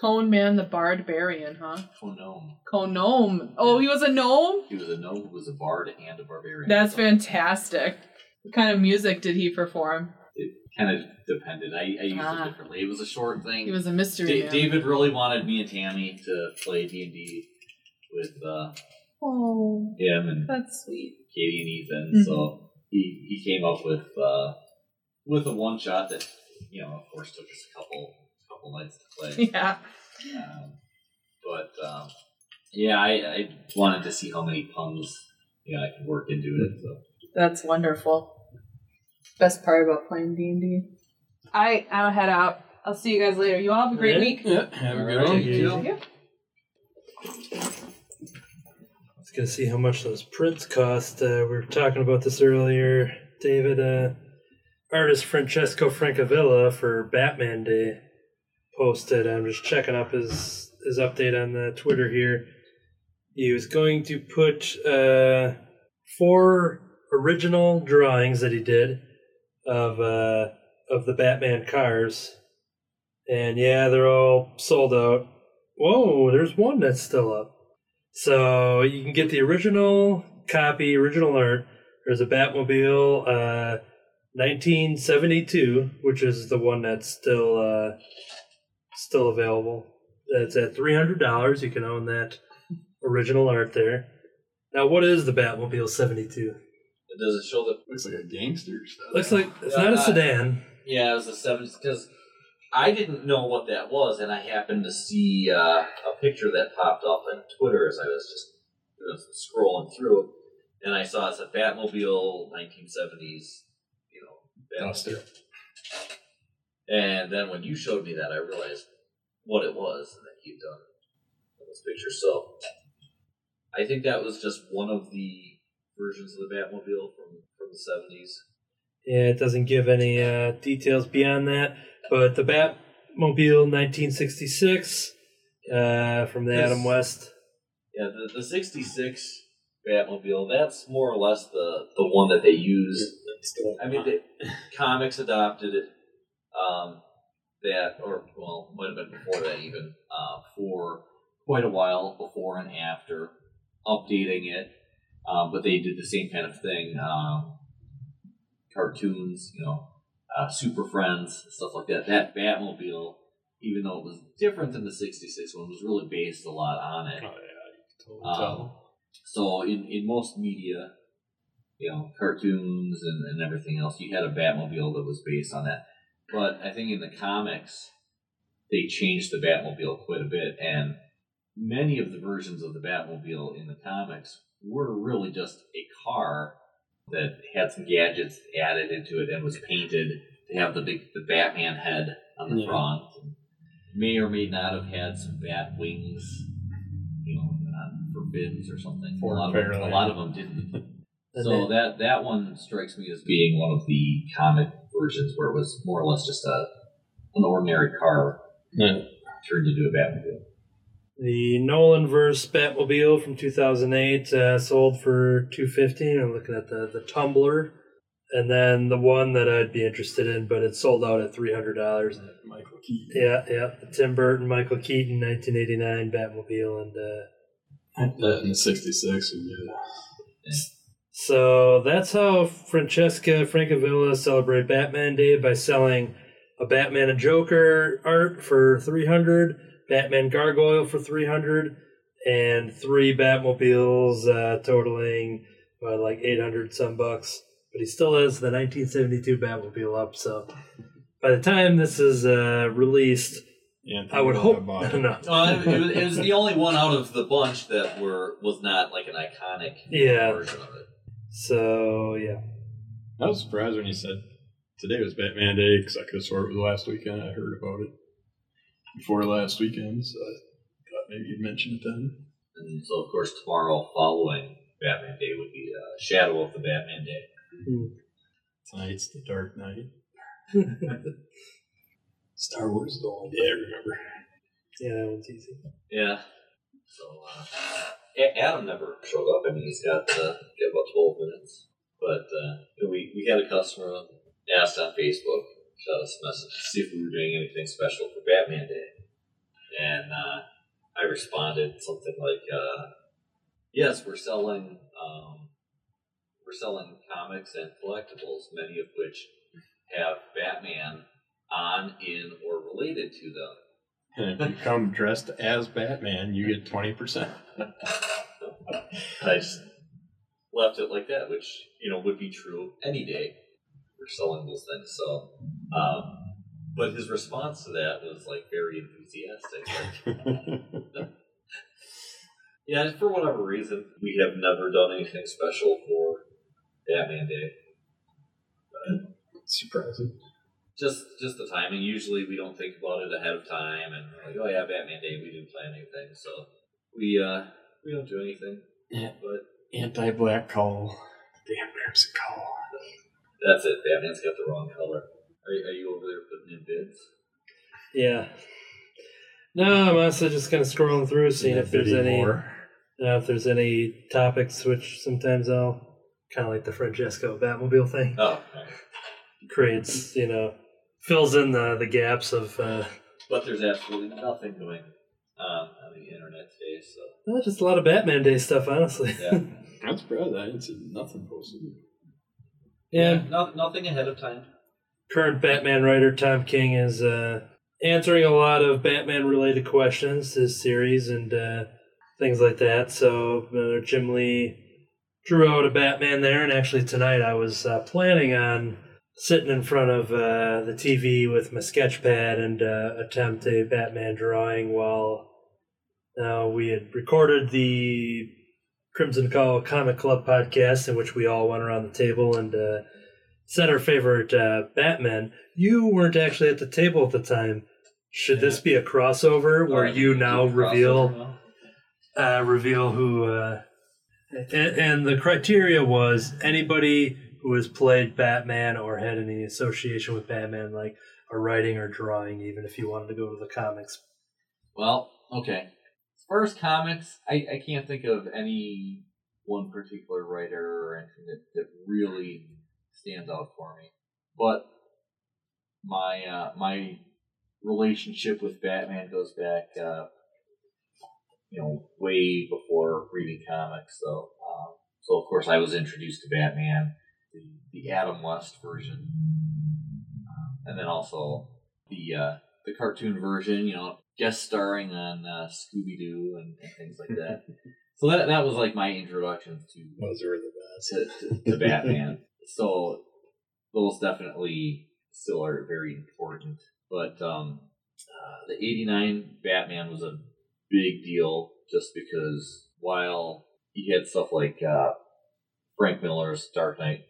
Cone Man the Barbarian, huh? Conan. Conome. Oh, he was a gnome? He was a gnome who was a bard and a barbarian. That's fantastic. What kind of music did he perform? It kind of depended. I, I used Ah. it differently. It was a short thing. He was a mystery Da- man. David really wanted me and Tammy to play D&D with uh, Oh, him and that's sweet. Katie and Ethan. Mhm. So he he came up with uh, with a one shot that you know, of course, took us a couple couple nights to play. [laughs] Yeah. um, but um, yeah, I, I wanted to see how many puns you know I could work into it. So That's wonderful. Best part about playing D and D. I I'm gonna head out. I'll see you guys later. You all have a great Yeah. week. Yeah, have a good Alright, one. Take it you know, easy. Let's go see how much those prints cost. Uh, we were talking about this earlier. David, uh, artist Francesco Francavilla for Batman Day posted. I'm just checking up his his update on the Twitter here. He was going to put uh, four original drawings that he did of uh, of the Batman cars, and yeah, they're all sold out. Whoa, there's one that's still up. So you can get the original copy, original art. There's a Batmobile, uh, 1972, which is the one that's still uh, still available. It's at $300. You can own that original art there. Now, what is the Batmobile 72? It Does it show the? Looks like a gangster stuff. Looks like it's Yeah, not a sedan. Yeah, it was the seventies because I didn't know what that was, and I happened to see uh, a picture that popped up on Twitter as I was just you know, scrolling through, and I saw it's a Batmobile, nineteen seventies, you know, Duster. Batmobile. And then when you showed me that, I realized what it was and that you'd done this picture. So I think that was just one of the versions of the Batmobile from from the seventies. Yeah, it doesn't give any uh, details beyond that. But the Batmobile 1966 uh, from the This- Adam West. Yeah, the, the 66 Batmobile, that's more or less the, the one that they used. I mean, the comics adopted it, um, that, or, well, might have been before that even, uh, for quite a while, before and after, updating it. Um, but they did the same kind of thing. Um, cartoons, you know, uh, Super Friends, stuff like that. That Batmobile, even though it was different than the 66 one, was really based a lot on it. Oh, yeah, you can totally Um, tell. so in, in most media, you know, cartoons and, and everything else, you had a Batmobile that was based on that. But I think in the comics, they changed the Batmobile quite a bit, and many of the versions of the Batmobile in the comics were really just a car that had some gadgets added into it and was painted to have the big the Batman head on the Yeah. front. May or may not have had some bat wings, you know, for fins or something. For a lot of them, a lot of them didn't. [laughs] So then- that that one strikes me as being one of the comic versions where it was more or less just a an ordinary car Yeah. turned into a Batmobile. The Nolan verse Batmobile from 2008 uh, sold for 250. I'm looking at the the Tumbler, and then the one that I'd be interested in, but it sold out at $300. Michael Keaton. Yeah, yeah. The Tim Burton, Michael Keaton, 1989 Batmobile, and uh, That in 66 would be so that's how Francesco Francavilla celebrated Batman Day by selling a Batman and Joker art for 300, Batman Gargoyle for 300, and three Batmobiles uh, totaling uh, like 800 some bucks. But he still has the 1972 Batmobile up. So by the time this is uh, released, Yeah, I would hope bought [laughs] it. no. Uh, it, was, it was the [laughs] only one out of the bunch that were was not like an iconic Yeah. version of it. So yeah, I was surprised when you said today was Batman Day because I could have sworn it was last weekend. I heard about it before last weekend, so I thought maybe you'd mention it then. And so, of course, tomorrow following Batman Day would be uh, Shadow of the Batman Day. Tonight's the Dark Knight. [laughs] Star Wars is the only day I remember. yeah, that one's easy. Yeah. So uh, A- Adam never showed up. I mean, he's got uh, got about twelve minutes. But uh, we we had a customer asked on Facebook, shot us a message to see if we were doing anything special for Batman Day, and uh, I responded something like, uh, "Yes, we're selling um, we're selling comics and collectibles, many of which have Batman on, in, or related to them." And if you come dressed as Batman, you get 20%. [laughs] I just left it like that, which you know would be true any day for selling those things. So, um, but his response to that was like very enthusiastic. Like, [laughs] yeah, for whatever reason, we have never done anything special for Batman Day. Surprising. Just just the timing. Usually, we don't think about it ahead of time, and we're like, oh yeah, Batman Day. We didn't plan anything, so we uh we don't do anything. Yeah. But Anti black coal. Damn Crimson Cowl. That's it. Batman's got the wrong color. Are, are you over there putting in bids? Yeah. No, I'm also just kind of scrolling through, seeing if there's any, you know, if there's any topics, which sometimes I'll kind of like the Francesco Batmobile thing Oh, okay. creates, you know, fills in the the gaps of uh, but there's absolutely nothing going on on the internet today. So well, just a lot of Batman Day stuff, honestly. yeah, [laughs] I'm surprised I didn't see nothing posted. And no, nothing ahead of time. current Batman writer Tom King is uh, answering a lot of Batman related questions this series and uh, things like that. So uh, Jim Lee drew out a Batman there, and actually tonight I was uh, planning on sitting in front of uh, the TV with my sketch pad and uh, attempt a Batman drawing while uh, we had recorded the Crimson Cowl Comic Club podcast in which we all went around the table and uh, said our favorite uh, Batman. You weren't actually at the table at the time. Should this be a crossover where you now reveal uh, reveal who? Uh, and the criteria was anybody who has played Batman or had any association with Batman, like a writing or drawing, even if you wanted to go to the comics. Well, okay. First comics, I, I can't think of any one particular writer or anything that, that really stands out for me. But my uh, my relationship with Batman goes back, uh, you know, way before reading comics. So, um, so of course, I was introduced to Batman, the, the Adam West version, um, and then also the uh, the cartoon version. You know, guest starring on uh, Scooby Doo and, and things like that. [laughs] so that that was like my introduction to Those were the best. to, to, to Batman. [laughs] so those definitely still are very important. But um, uh, the '89 Batman was a big deal just because while he had stuff like uh, Frank Miller's Dark Knight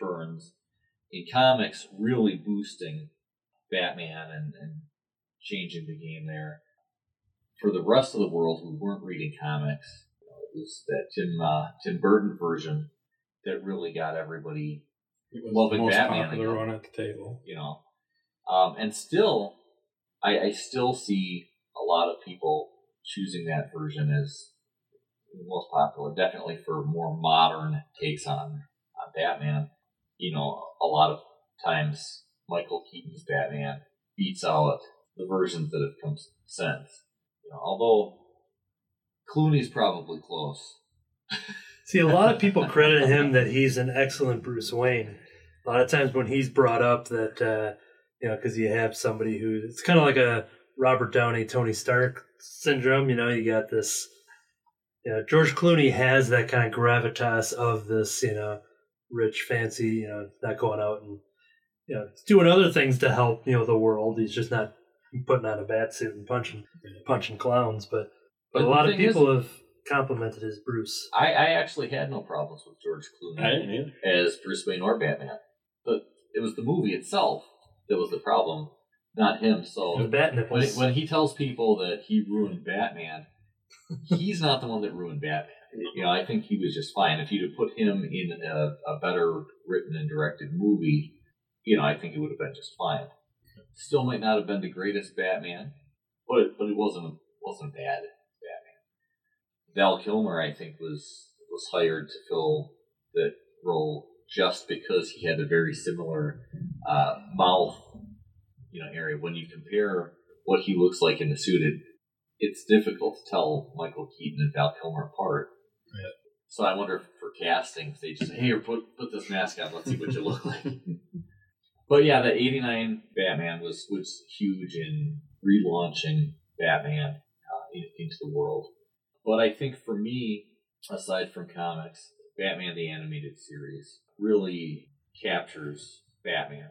Returns in comics, really boosting Batman and, and changing the game there. For the rest of the world who weren't reading comics, you know, it was that Tim uh, Tim Burton version that really got everybody It was Loving the most Batman popular again. one at the table. you know. Um, and still, I, I still see a lot of people choosing that version as the most popular. Definitely for more modern takes on on Batman. You know, a lot of times Michael Keaton's Batman beats out the versions that have come since. You know, although Clooney's probably close. [laughs] See, a lot of people credit him that he's an excellent Bruce Wayne. A lot of times when he's brought up that, uh, you know, because you have somebody who it's kind of like a Robert Downey, Tony Stark syndrome. You know, you got this. You know, George Clooney has that kind of gravitas of this, you know, rich, fancy, you know, not going out and, you know, doing other things to help, you know, the world. He's just not putting on a bat suit and punching, punching clowns. But, but, But a lot of thing is- people have complimented his Bruce. I, I actually had no problems with George Clooney. I didn't either. as Bruce Wayne or Batman. But it was the movie itself that was the problem, not him. So The when, when he tells people that he ruined Batman, he's not the one that ruined Batman. You know, I think he was just fine. If you'd have put him in a, a better written and directed movie, you know, I think it would have been just fine. Still might not have been the greatest Batman, but it, but it wasn't wasn't bad Batman. Val Kilmer, I think, was was hired to fill that role just because he had a very similar uh, mouth, you know, area. When you compare what he looks like in the suit, it's difficult to tell Michael Keaton and Val Kilmer apart. So I wonder if for casting, if they just say, "Hey, here, put put this mask on. Let's see what you look like." [laughs] but yeah, the '89 Batman was was huge in relaunching Batman uh, in, into the world. But I think for me, aside from comics, Batman the Animated Series really captures Batman.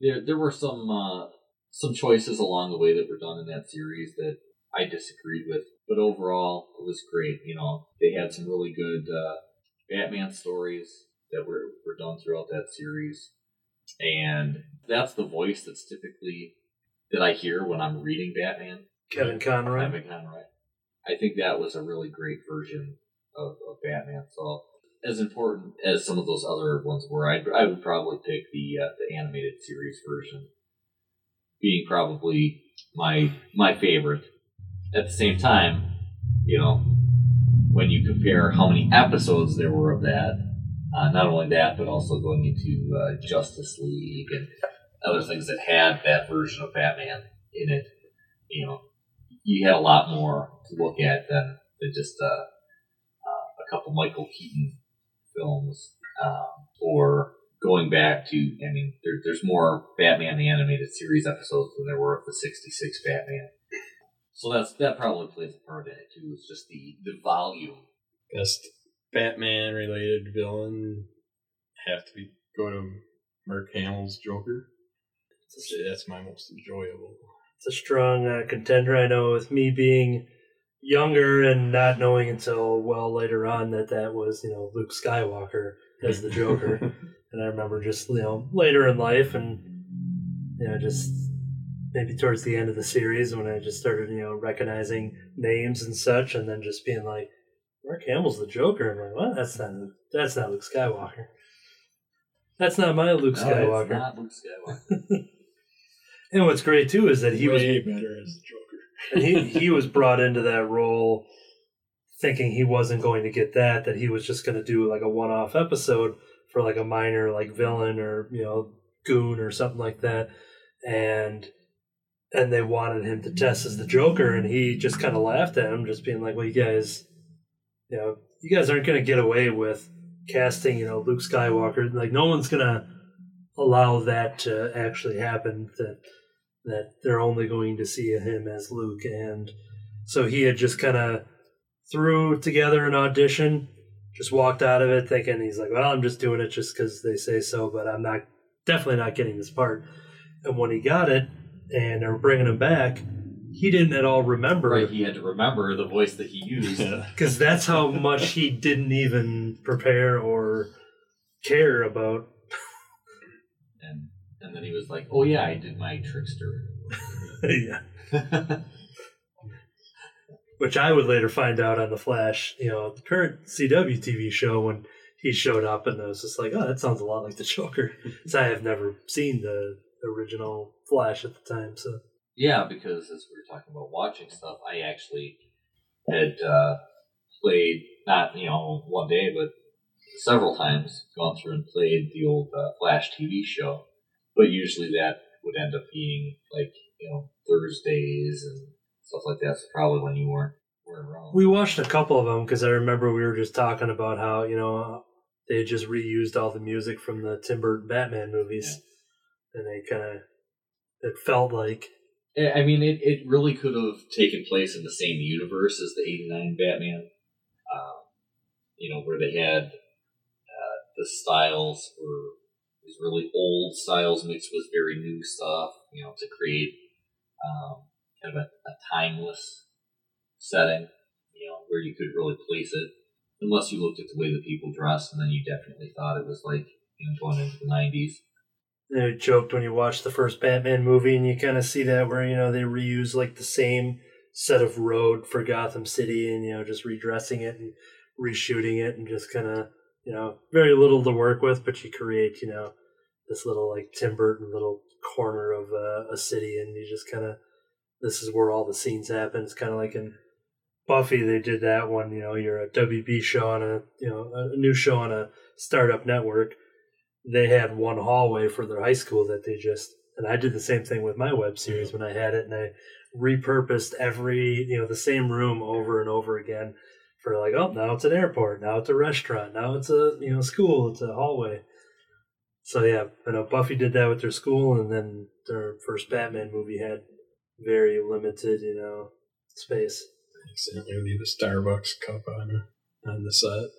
There, there were some uh, some choices along the way that were done in that series that I disagreed with, but overall it was great. You know, they had some really good uh, Batman stories that were were done throughout that series, and that's the voice that's typically that I hear when I'm reading Batman. Kevin Conroy. Kevin Conroy. I think that was a really great version of, of Batman. So, as important as some of those other ones were, I'd, I would probably pick the uh, the animated series version, being probably my my favorite. At the same time, you know, when you compare how many episodes there were of that, uh, not only that, but also going into uh, Justice League and other things that had that version of Batman in it, you know, you had a lot more to look at than, than just uh, uh, a couple Michael Keaton films, um, or going back to, I mean, there, there's more Batman the Animated Series episodes than there were of the 66 Batman. So that's that probably plays a part in it too. It's just the the volume. Best Batman related villain have to be go to Mark Hamill's Joker. That's my most enjoyable. It's a strong uh, contender. I know with me being younger and not knowing until well later on that that was you know Luke Skywalker as the Joker, [laughs] and I remember just you know later in life and you know just maybe towards the end of the series when I just started you know recognizing names and such, and then just being like, Mark Hamill's the Joker. I'm like, well, That's not that's not Luke Skywalker. That's not my Luke No, Skywalker. it's not Luke Skywalker. [laughs] And what's great too is that he was better as the Joker. [laughs] and he he was brought into that role thinking he wasn't going to get that that he was just going to do like a one-off episode for like a minor like villain or you know goon or something like that and and they wanted him to test as the joker and he just kind of laughed at him just being like well you guys you know you guys aren't going to get away with casting you know luke skywalker like no one's going to allow that to actually happen that that they're only going to see him as Luke. And so he had just kind of threw together an audition, just walked out of it thinking he's like, well, I'm just doing it just because they say so, but I'm not definitely not getting this part. And when he got it and they were bringing him back, he didn't at all remember right, he had to remember the voice that he used. Yeah. [laughs] because that's how much he didn't even prepare or care about. And and then he was like, "Oh yeah, I did my trickster." [laughs] yeah. which I would later find out on the Flash, you know, the current CW TV show when he showed up, and I was just like, oh, that sounds a lot like the Joker. [laughs] Because I have never seen the original Flash at the time, so Yeah, because as we were talking about watching stuff, I actually had uh, played not you know one day, but several times gone through and played the old uh, Flash TV show. But usually that would end up being like you know Thursdays and stuff like that. So probably when you weren't weren't around. we watched a couple of them because I remember we were just talking about how you know they had just reused all the music from the Tim Burton Batman movies, and they kind of it felt like I I mean, it, it really could have taken place in the same universe as the '89 Batman. Um, you know, where they had uh, the styles were these really old styles mixed with very new stuff. You know, to create um, kind of a, a timeless setting. You know, where you could really place it, unless you looked at the way the people dressed, and then you definitely thought it was like you know going into the '90s. They joked when you watch the first Batman movie and you kind of see that where you know they reuse like the same set of road for Gotham City and you know just redressing it and reshooting it and just kind of you know very little to work with but you create you know this little like Tim Burton little corner of uh, a city and you just kind of this is where all the scenes happen. It's kind of like in Buffy they did that one you know you're a WB show on a you know a new show on a startup network they had one hallway for their high school that they just and I did the same thing with my web series when I had it and I repurposed every you know the same room over and over again for like oh now it's an airport now it's a restaurant now it's a you know school it's a hallway. So yeah I know uh, Buffy did that with their school and then their first Batman movie had very limited you know space. Accidentally leave a Starbucks cup on on the set.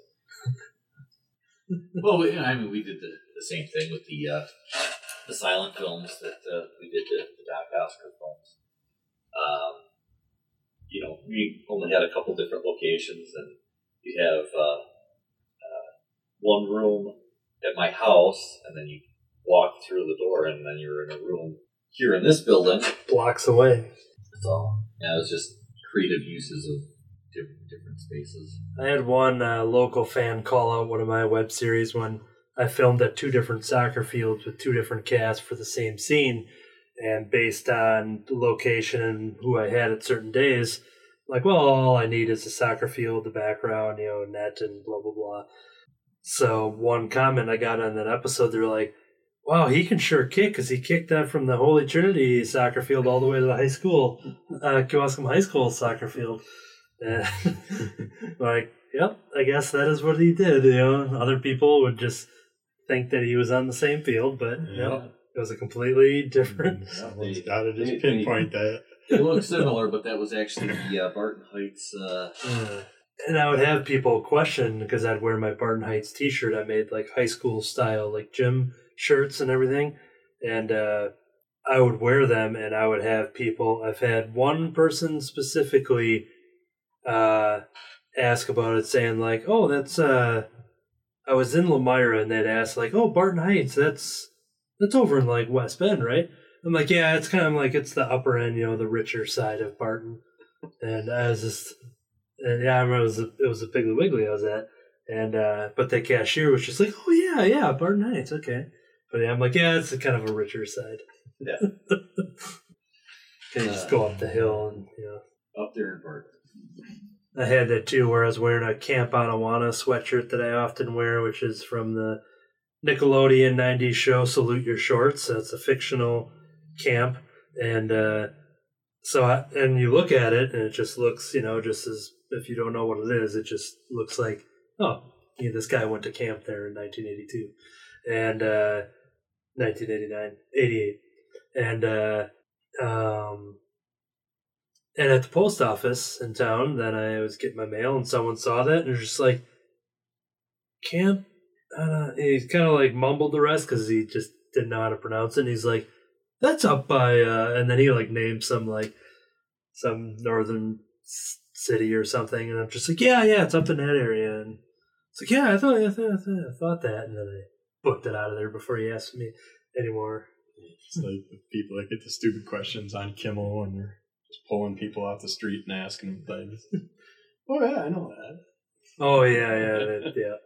[laughs] Well, we, I mean, we did the, the same thing with the uh, the silent films that uh, we did the, the Doc Oscar films. Um, you know, we only had a couple different locations, and you have uh, uh, one room at my house, and then you walk through the door, and then you're in a room here in this building. blocks away So, yeah, it was just creative uses of different, different spaces. I had one uh, local fan call out one of my web series when I filmed at two different soccer fields with two different casts for the same scene, and based on the location and who I had at certain days, like, well, all I need is a soccer field, the background, you know, net, and blah blah blah. So one comment I got on that episode, they're like, "Wow, he can sure kick because he kicked that from the Holy Trinity soccer field all the way to the high school, uh, Kewaskum High School soccer field." And [laughs] like, yep, I guess that is what he did. You know, other people would just think that he was on the same field, but Yeah. no, it was a completely different. Someone's got to just pinpoint that. It look similar, but that was actually the uh, Barton Heights. Uh, Uh, and I would have people question because I'd wear my Barton Heights T-shirt. I made like high school style, like gym shirts and everything, and uh, I would wear them, and I would have people. I've had one person specifically uh, ask about it, saying like, "Oh, that's." Uh, I was in Lomira, and they'd ask like, "Oh, Barton Heights, that's that's over in like West Bend, right?" I'm like, "Yeah, it's kind of like it's the upper end, you know, the richer side of Barton." And I was just and yeah, I remember it was a, it was a Piggly Wiggly I was at, and uh, but the cashier was just like, "Oh yeah, yeah, Barton Heights, okay." But yeah, I'm like, "Yeah, it's a kind of a richer side." Yeah. [laughs] Can you just go up the hill and you know. up there in Barton. I had that too, where I was wearing a Camp Anawana sweatshirt that I often wear, which is from the Nickelodeon '90s show "Salute Your Shorts." That's a fictional camp, and uh, so I, and you look at it, and it just looks, you know, just as if you don't know what it is, it just looks like, oh, yeah, this guy went to camp there in 1982, and uh, 1989, 88, and uh, um, and at the post office in town, then I was getting my mail, and someone saw that and was just like, "Camp." Uh, he kind of like mumbled the rest because he just didn't know how to pronounce it. And he's like, "That's up by," uh, and then he like named some like some northern city or something, and I'm just like, "Yeah, yeah, it's up in that area." And it's like, "Yeah, I thought, I thought, I thought, I thought that," and then I booked it out of there before he asked me anymore. It's like the people that get the stupid questions on Kimmel and they're just pulling people off the street and asking them things. [laughs] oh yeah, I know that. Oh yeah, yeah, that, yeah.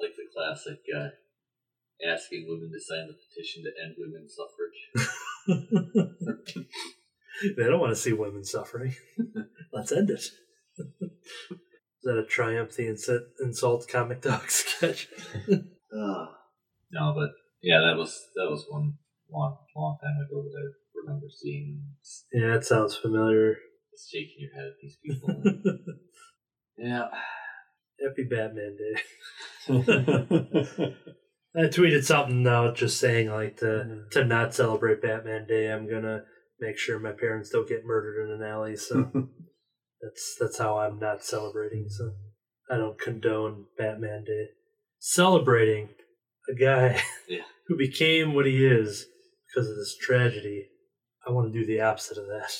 Like the classic uh, asking women to sign the petition to end women's suffrage. [laughs] they don't want to see women suffering. [laughs] Let's end it. Is that a Triumph the Insult, insult comic dog sketch? Uh, no, but yeah, that was that was one long long time ago that I remember seeing. Yeah, that sounds familiar. it's shaking your head at these people. [laughs] yeah, Happy Batman Day. [laughs] I tweeted something out just saying like to to not celebrate Batman Day. I'm gonna make sure my parents don't get murdered in an alley. So [laughs] that's that's how I'm not celebrating. So I don't condone Batman Day. Celebrating a guy Yeah. who became what he is because of this tragedy. I want to do the opposite of that.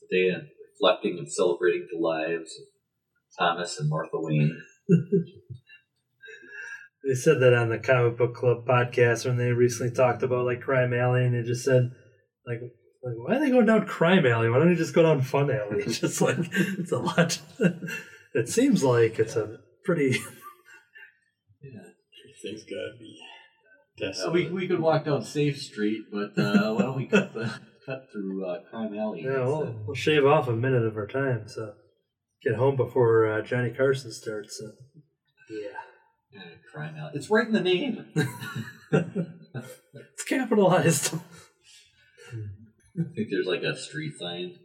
today uh, reflecting and celebrating the lives of Thomas and Martha Wayne. [laughs] They said that on the comic book club podcast when they recently talked about like crime alley, and they just said like, like why are they going down crime alley? Why don't they just go down fun alley? It's [laughs] just like it's a lot. [laughs] it seems like it's a pretty. Yeah things gotta be Uh, we we could walk down Safe Street, but uh, why don't we cut the cut through uh, Crime Alley? Yeah, we'll, instead? we'll shave off a minute of our time, so get home before uh, Johnny Carson starts. So. Yeah, Yeah, Crime Alley. It's right in the name. [laughs] [laughs] it's capitalized. I think there's like a street sign.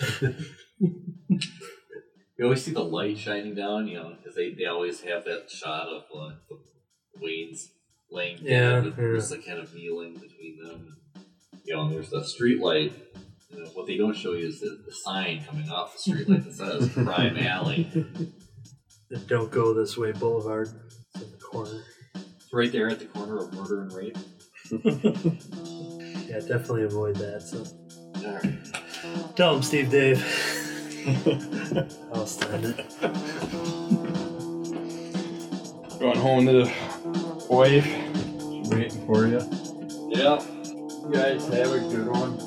[laughs] you always see the light shining down, you know, because they, they always have that shot of uh, the Wayne's laying down Yeah, with yeah. Bruce like kind of kneeling between them. You know, and there's the street light. You know, what they don't show you is the, the sign coming off the street light that says [laughs] Crime Alley. And don't go this way, Boulevard. It's in the corner. It's right there at the corner of murder and rape. [laughs] Yeah, definitely avoid that. So Alright. tell him, Steve Dave. [laughs] I'll stand it. Going home to the wife. She's waiting for you. Yeah. Guys have a good one.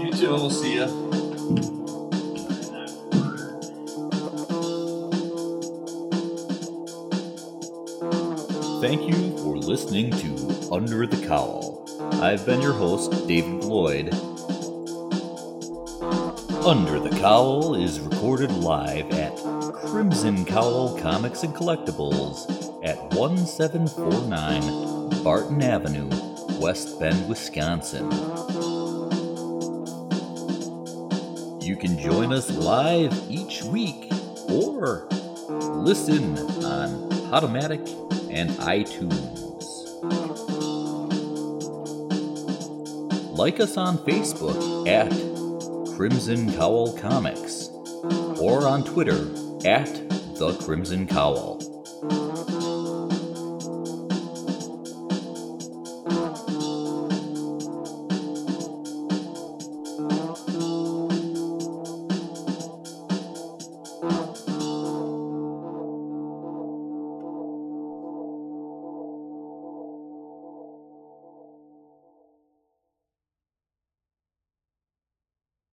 You too. We'll see ya. Thank you for listening to Under the Cowl. I've been your host, David Lloyd. Under the Cowl is recorded live at Crimson Cowl Comics and Collectibles at 1749 Barton Avenue, West Bend, Wisconsin. You can join us live each week or listen on Podomatic and iTunes. Like us on Facebook at Crimson Cowl Comics or on Twitter at The Crimson Cowl.